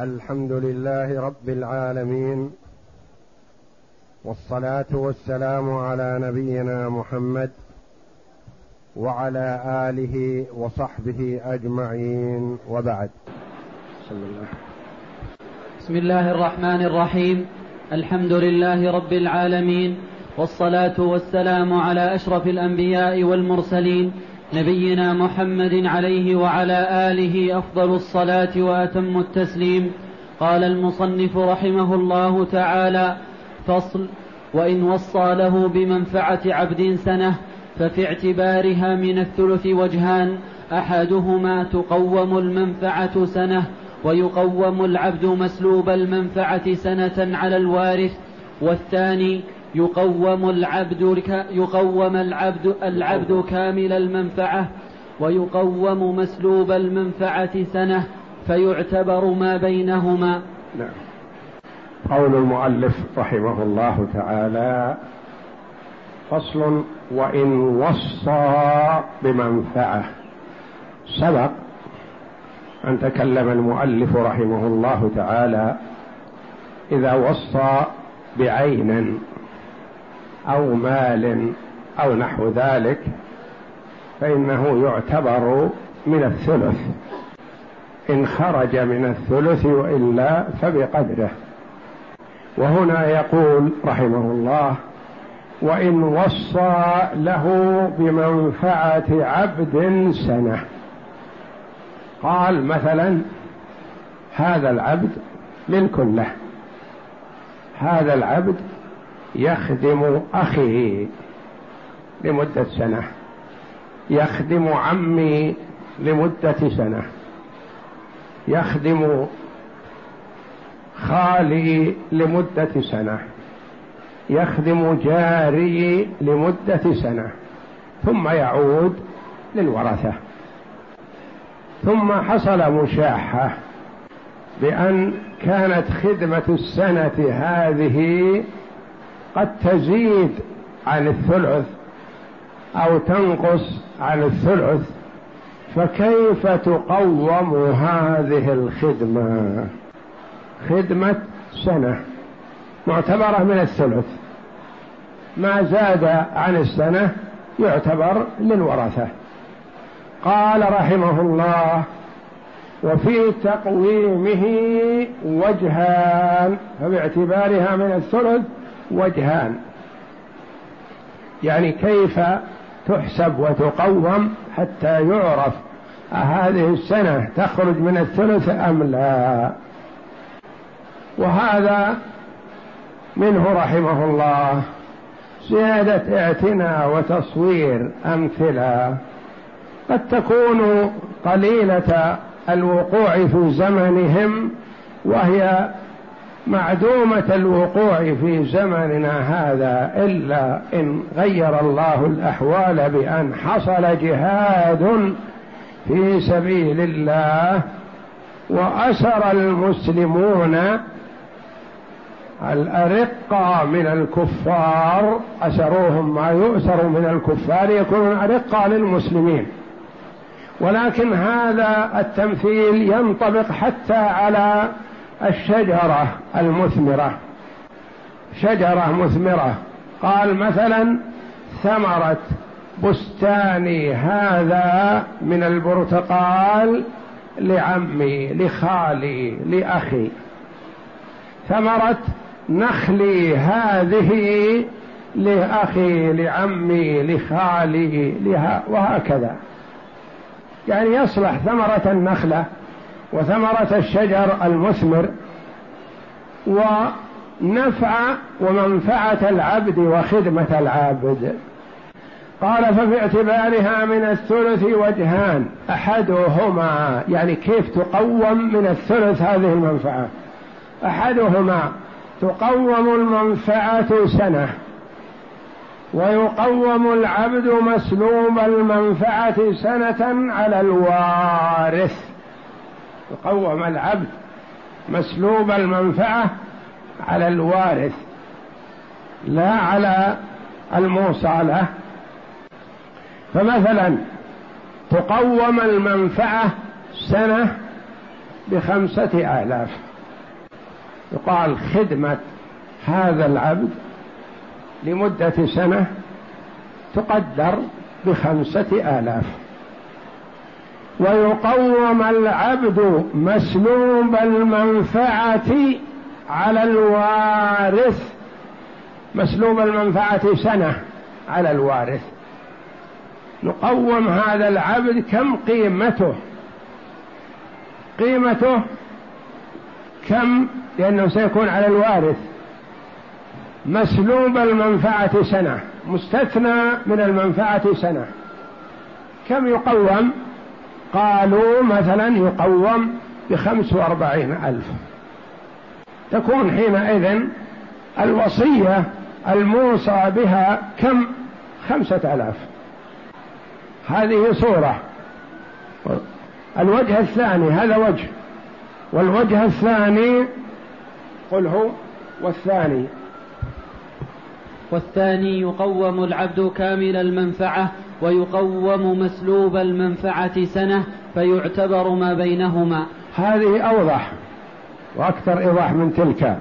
الحمد لله رب العالمين والصلاة والسلام على نبينا محمد وعلى آله وصحبه أجمعين وبعد. بسم الله الرحمن الرحيم. الحمد لله رب العالمين والصلاة والسلام على أشرف الأنبياء والمرسلين نبينا محمد عليه وعلى آله أفضل الصلاة وأتم التسليم. قال المصنف رحمه الله تعالى فصل وإن وصى له بمنفعة عبد سنة ففي اعتبارها من الثلث وجهان أحدهما تقوم المنفعة سنة ويقوم العبد مسلوب المنفعة سنة على الوارث والثاني يقوم العبد يقوم العبد العبد كامل المنفعة ويقوم مسلوب المنفعة سنة فيعتبر ما بينهما. نعم. قول المؤلف رحمه الله تعالى فصل وإن وصى بمنفعة. سبق أن تكلم المؤلف رحمه الله تعالى إذا وصى بعين أو مال أو نحو ذلك فإنه يعتبر من الثلث. إن خرج من الثلث وإلا فبقدره. وهنا يقول رحمه الله وإن وصى له بمنفعة عبد سنة. قال مثلا هذا العبد ملك له. هذا العبد يخدم أخي لمدة سنة. يخدم عمي لمدة سنة. يخدم خالي لمدة سنة. يخدم جاري لمدة سنة. ثم يعود للورثة. ثم حصل مشاحة بأن كانت خدمة السنة هذه قد تزيد عن الثلث أو تنقص عن الثلث فكيف تقوم هذه الخدمة؟ خدمة سنة معتبرة من الثلث ما زاد عن السنة يعتبر للورثة. قال رحمه الله وفي تقويمه وجهان فباعتبارها من الثلث وجهان. يعني كيف تحسب وتقوم حتى يعرف هذه السنة تخرج من الثلث أم لا. وهذا منه رحمه الله. زيادة اعتناء وتصوير أمثلة. قد تكون قليلة الوقوع في زمنهم وهي معدومة الوقوع في زمننا هذا إلا إن غير الله الأحوال بأن حصل جهاد في سبيل الله وأسر المسلمون الأرقة من الكفار أسروهم ما يؤسر من الكفار يكونون أرقة للمسلمين. ولكن هذا التمثيل ينطبق حتى على الشجرة المثمرة. شجرة مثمرة. قال مثلا ثمرة بستاني هذا من البرتقال لعمي لخالي لأخي. ثمرة نخلي هذه لأخي لعمي لخالي لها وهكذا. يعني يصلح ثمرة النخلة. وثمرة الشجر المثمر ونفع ومنفعة العبد وخدمة العابد. قال ففي اعتبارها من الثلث وجهان أحدهما يعني كيف تقوم من الثلث هذه المنفعة؟ أحدهما تقوم المنفعة سنة ويقوم العبد مسلوب المنفعة سنة على الوارث. يقوم العبد مسلوب المنفعة على الوارث لا على الموصى له فمثلا تقوم المنفعة سنة بخمسة آلاف. يقال خدمة هذا العبد لمدة سنة تقدر بخمسة آلاف. ويقوم العبد مسلوب المنفعة على الوارث. مسلوب المنفعة سنة على الوارث. نقوم هذا العبد كم قيمته؟ قيمته كم؟ لأنه سيكون على الوارث. مسلوب المنفعة سنة مستثنى من المنفعة سنة. كم يقوم؟ قالوا مثلا يقوم بخمس وأربعين ألف. تكون حينئذ الوصية الموصى بها كم؟ خمسة آلاف. هذه صورة. الوجه الثاني هذا وجه. والوجه الثاني قل هو والثاني. والثاني يقوم العبد كامل المنفعة. ويقوم مسلوب المنفعة سنة فيعتبر ما بينهما. هذه أوضح وأكثر إيضاح من تلك.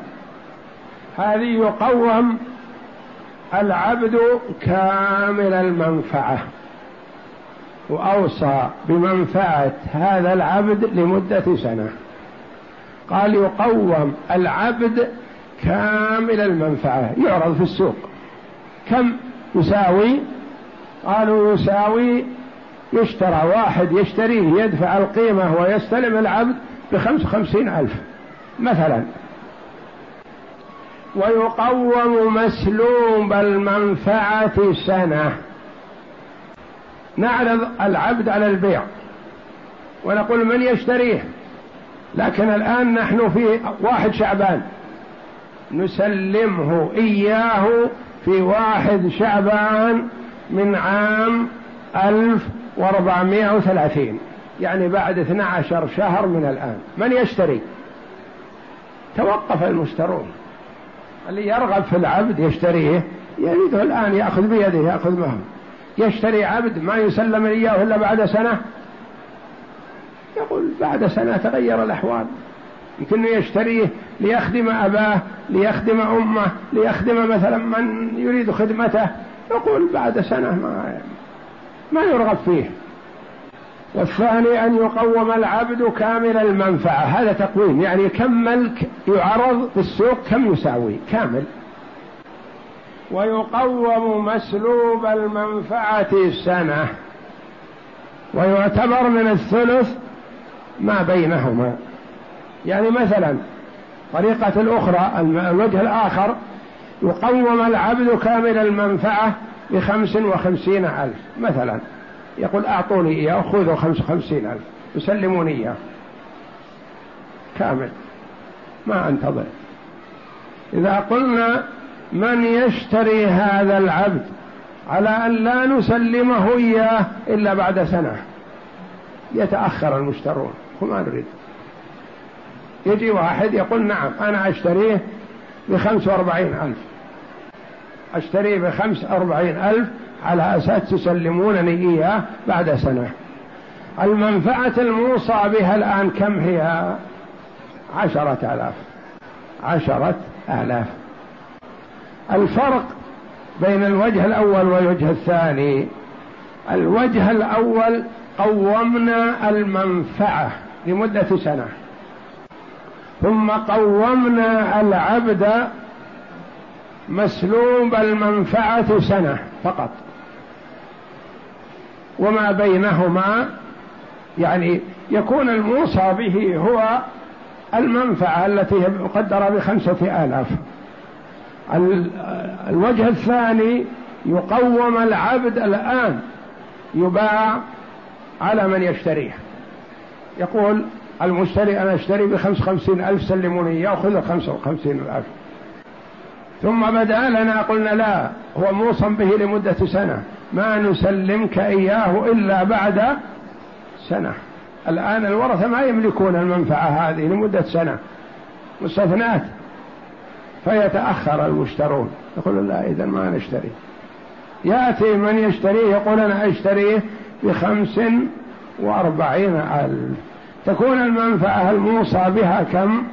هذه يقوم العبد كامل المنفعة وأوصى بمنفعة هذا العبد لمدة سنة. قال يقوم العبد كامل المنفعة يعرض في السوق. كم يساوي؟ قالوا يساوي يشترى واحد يشتريه يدفع القيمة ويستلم العبد بخمس خمسين ألف مثلا. ويقوم مسلوب المنفعة سنة. نعرض العبد على البيع ونقول من يشتريه؟ لكن الآن نحن في واحد شعبان. نسلمه إياه في واحد شعبان من عام ألف وأربعمائة وثلاثين يعني بعد اثنى عشر شهر من الآن. من يشتري؟ توقف المشترون. اللي يرغب في العبد يشتريه يريده الآن يأخذ بيده يأخذ معه. يشتري عبد ما يسلم إياه إلا بعد سنة؟ يقول بعد سنة تغير الأحوال. يمكن يشتريه ليخدم أباه ليخدم أمه ليخدم مثلا من يريد خدمته. يقول بعد سنة ما ما يرغب فيه. والثاني أن يقوم العبد كامل المنفعة. هذا تقويم. يعني كم ملك يعرض في السوق كم يساوي؟ كامل. ويقوم مسلوب المنفعة سنة. ويعتبر من الثلث ما بينهما. يعني مثلا طريقة الأخرى الوجه الآخر يقوم العبد كامل المنفعة بخمس وخمسين ألف. مثلا يقول أعطوني إياه خذوا خمس وخمسين ألف. يسلموني إياه. كامل. ما أنتظر. إذا قلنا من يشتري هذا العبد على أن لا نسلمه إياه إلا بعد سنة. يتأخر المشترون. وما نريد. يجي واحد يقول نعم أنا أشتريه بخمس وأربعين ألف. أشتريه بخمس أربعين ألف على أساس تسلمونني إياه بعد سنة. المنفعة الموصى بها الآن كم هي؟ عشرة آلاف. عشرة آلاف. الفرق بين الوجه الأول والوجه الثاني. الوجه الأول قومنا المنفعة لمدة سنة. ثم قومنا العبد مسلوب المنفعة سنة فقط. وما بينهما يعني يكون الموصى به هو المنفعة التي مقدرة بخمسة آلاف. الوجه الثاني يقوم العبد الآن يباع على من يشتريه. يقول المشتري أنا أشتري بخمس خمسين ألف سلموني يأخذ الخمسة وخمسين ألف. ثم بدأ لنا قلنا لا هو موصى به لمدة سنة. ما نسلمك إياه إلا بعد سنة. الآن الورثة ما يملكون المنفعة هذه لمدة سنة. مستثنات. فيتأخر المشترون. يقول لا إذا ما نشتري. يأتي من يشتريه يقول أنا أشتريه بخمس وأربعين ألف. تكون المنفعة الموصى بها كم؟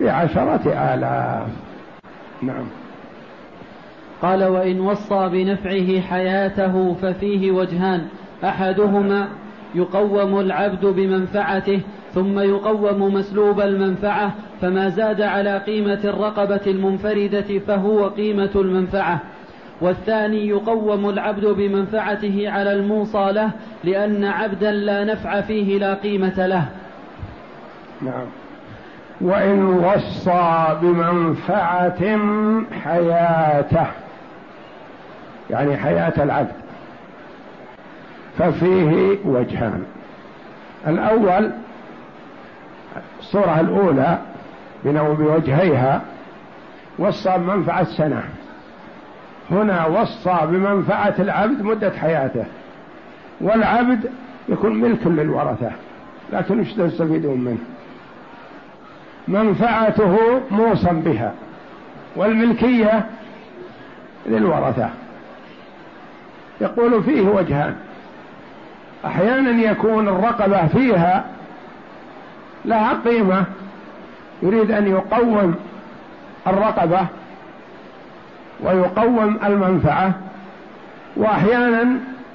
بعشرة آلاف. نعم. قال وإن وصى بنفعه حياته ففيه وجهان. أحدهما يقوم العبد بمنفعته ثم يقوم مسلوب المنفعة فما زاد على قيمة الرقبة المنفردة فهو قيمة المنفعة. والثاني يقوم العبد بمنفعته على الموصى له لأن عبدا لا نفع فيه لا قيمة له. نعم. وإن وصى بمنفعة حياته. يعني حياة العبد. ففيه وجهان. الأول الصورة الأولى بوجهيها وصى بمنفعة سنة. هنا وصى بمنفعة العبد مدة حياته. والعبد يكون ملك للورثة. لكن إيش تستفيدون منه؟ منفعته موصى بها والملكية للورثة. يقول فيه وجهان أحيانا يكون الرقبة فيها لها قيمة يريد أن يقوم الرقبة ويقوم المنفعة وأحيانا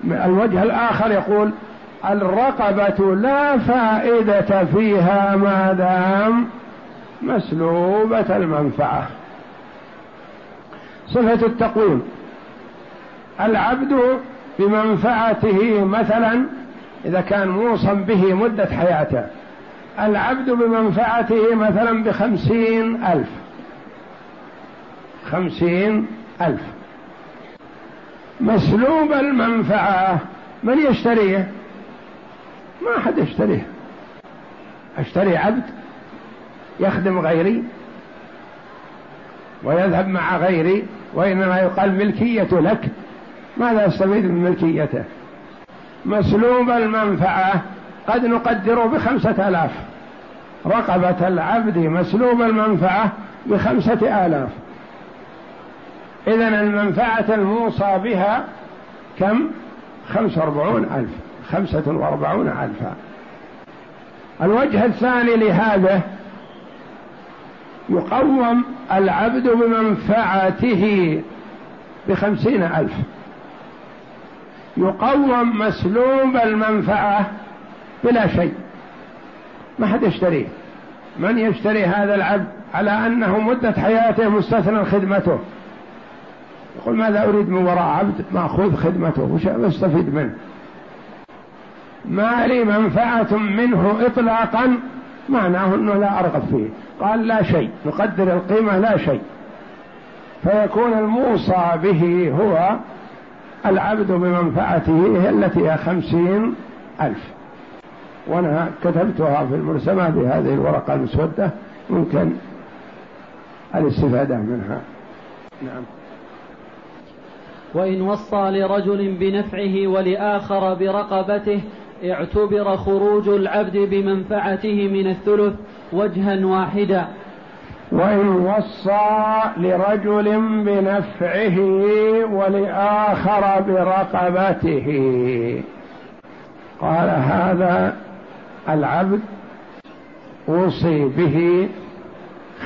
الوجه الآخر يقول الرقبة لا فائدة فيها ما دام مسلوبة المنفعة. صفة التقويم. العبد بمنفعته مثلا إذا كان موصى به مدة حياته. العبد بمنفعته مثلا بخمسين ألف. خمسين ألف. مسلوب المنفعة. من يشتريه؟ ما أحد يشتريه. أشتري عبد؟ يخدم غيري ويذهب مع غيري وإنما يقال ملكية لك. ماذا استفيد من ملكيته؟ مسلوب المنفعة قد نقدره بخمسة آلاف. رقبة العبد مسلوب المنفعة بخمسة آلاف. إذا المنفعة الموصى بها كم؟ خمسة وأربعون ألف. خمسة وأربعون ألفا. الوجه الثاني لهذا يقوم العبد بمنفعته بخمسين ألف. يقوم مسلوب المنفعة بلا شيء. ما حد يشتريه من يشتري هذا العبد على أنه مدة حياته مستثنى خدمته؟ يقول ماذا أريد من وراء عبد؟ مأخوذ خدمته. وش أستفيد منه؟ ما لي منفعة منه إطلاقا. معناه أنه لا أرغب فيه. قال لا شيء نقدر القيمة لا شيء. فيكون الموصى به هو العبد بمنفعته هي التي هي خمسين ألف. وأنا كتبتها في المرسمة بهذه الورقة المسودة ممكن الاستفادة منها. نعم. وإن وصى لرجل بنفعه ولآخر برقبته اعتبر خروج العبد بمنفعته من الثلث وجها واحدا. وإن وصى لرجل بنفعه ولآخر برقبته. قال هذا العبد أوصي به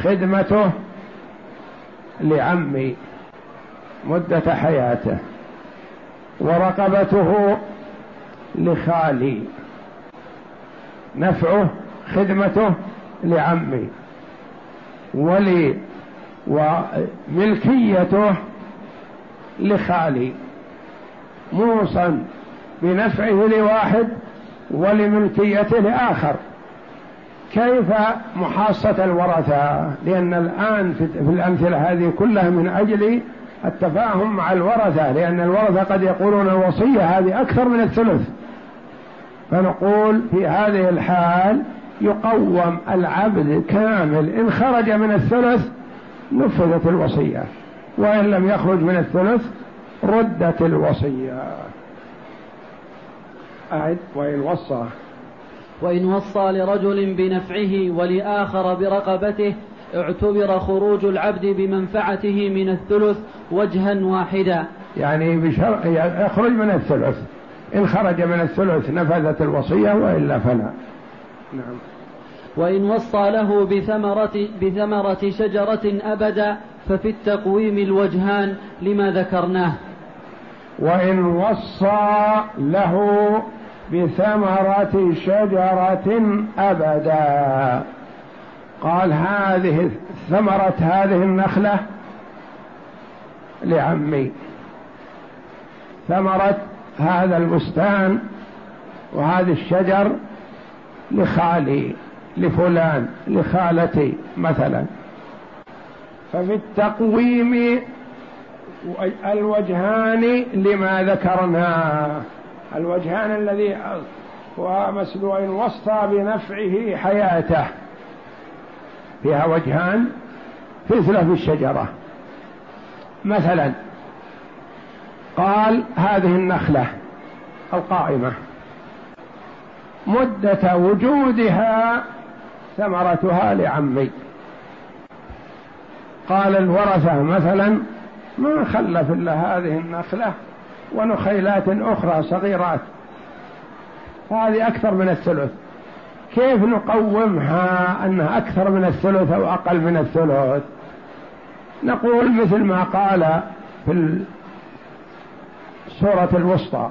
خدمته لعمي مدة حياته ورقبته لخالي. نفعه خدمته لعمي. ولي وملكيته لخالي. موصى بنفعه لواحد ولملكيته لآخر. كيف محاصة الورثة؟ لأن الآن في الأمثلة هذه كلها من أجل التفاهم مع الورثة. لأن الورثة قد يقولون الوصية هذه أكثر من الثلث. فنقول في هذه الحال يقوم العبد كامل إن خرج من الثلث نفذت الوصية وإن لم يخرج من الثلث ردت الوصية. أعد. وإن وصى. وإن وصى لرجل بنفعه ولآخر برقبته اعتبر خروج العبد بمنفعته من الثلث وجها واحدا. يعني بشر... يخرج من الثلث. إن خرج من الثلث نفذت الوصية وإلا فلا. نعم. وإن وصى له بثمرة, بثمرة شجرة أبدا ففي التقويم الوجهان لما ذكرناه. وإن وصى له بثمرة شجرة أبدا. قال هذه ثمرة هذه النخلة لعمي. ثمرة هذا البستان وهذا الشجر لخالي لفلان لخالتي مثلا. ففي التقويم الوجهان لما ذكرناه الوجهان الذي هو مسلوع وصى بنفعه حياته. فيها وجهان مثل في الشجرة. مثلا قال هذه النخلة القائمة مدة وجودها ثمرتها لعمي. قال الورثة مثلا ما خلف إلا هذه النخلة ونخيلات أخرى صغيرات. هذه أكثر من الثلث. كيف نقومها أنها أكثر من الثلث أو أقل من الثلث؟ نقول مثل ما قال في السورة الوسطى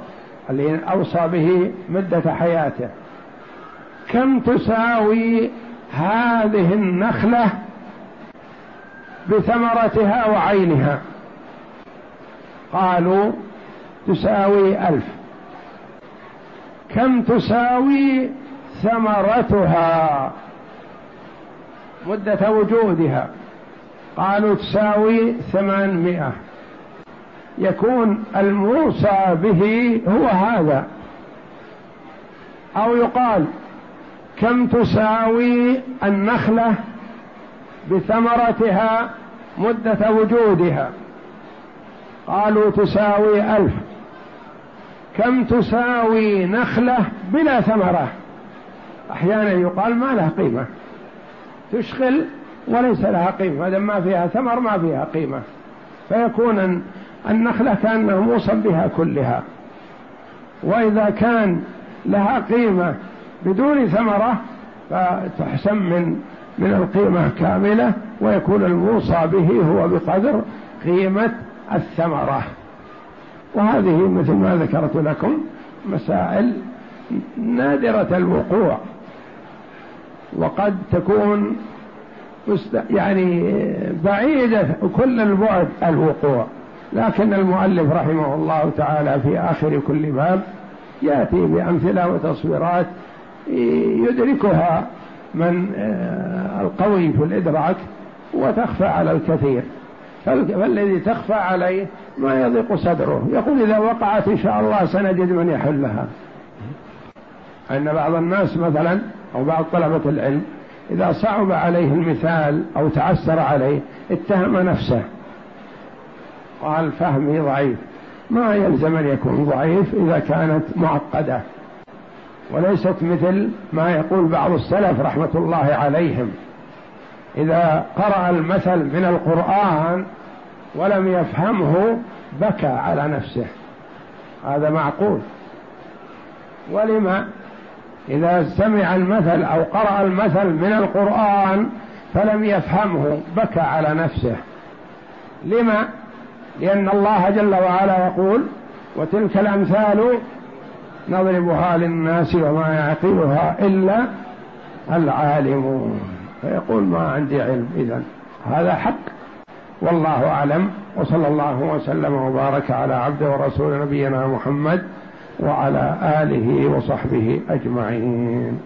اللي أوصى به مدة حياته. كم تساوي هذه النخلة بثمرتها وعينها؟ قالوا تساوي ألف. كم تساوي ثمرتها؟ مدة وجودها. قالوا تساوي ثمانمائة. يكون الموصى به هو هذا. أو يقال كم تساوي النخلة بثمرتها مدة وجودها؟ قالوا تساوي ألف. كم تساوي نخلة بلا ثمرة؟ أحيانا يقال ما لها قيمة. تشغل وليس لها قيمة. ما دام ما فيها ثمر ما فيها قيمة. فيكون النخلة كأنه موصى بها كلها. وإذا كان لها قيمة بدون ثمرة فتحسن من من القيمة كاملة ويكون الموصى به هو بقدر قيمة الثمرة. وهذه مثل ما ذكرت لكم مسائل نادرة الوقوع. وقد تكون يعني بعيدة كل البعد الوقوع. لكن المؤلف رحمه الله تعالى في آخر كل باب يأتي بأمثلة وتصويرات يدركها من آه، القوي في الإدراك وتخفى على الكثير. فالذي تخفى عليه ما يضيق صدره. يقول إذا وقعت إن شاء الله سنجد من يحلها. أن بعض الناس مثلا أو بعض طلبة العلم إذا صعب عليه المثال أو تعسر عليه اتهم نفسه. قال فهمي ضعيف؟ ما يلزم أن يكون ضعيف إذا كانت معقدة. وليست مثل ما يقول بعض السلف رحمة الله عليهم. إذا قرأ المثل من القرآن ولم يفهمه بكى على نفسه. هذا معقول. ولما إذا سمع المثل أو قرأ المثل من القرآن فلم يفهمه بكى على نفسه. لما لأن الله جل وعلا يقول وتلك الأمثال نضربها للناس وما يعقلها إلا العالمون. فيقول ما عندي علم. إذا هذا حق. والله أعلم. وصلى الله وسلم وبارك على عبده ورسول نبينا محمد وعلى آله وصحبه أجمعين.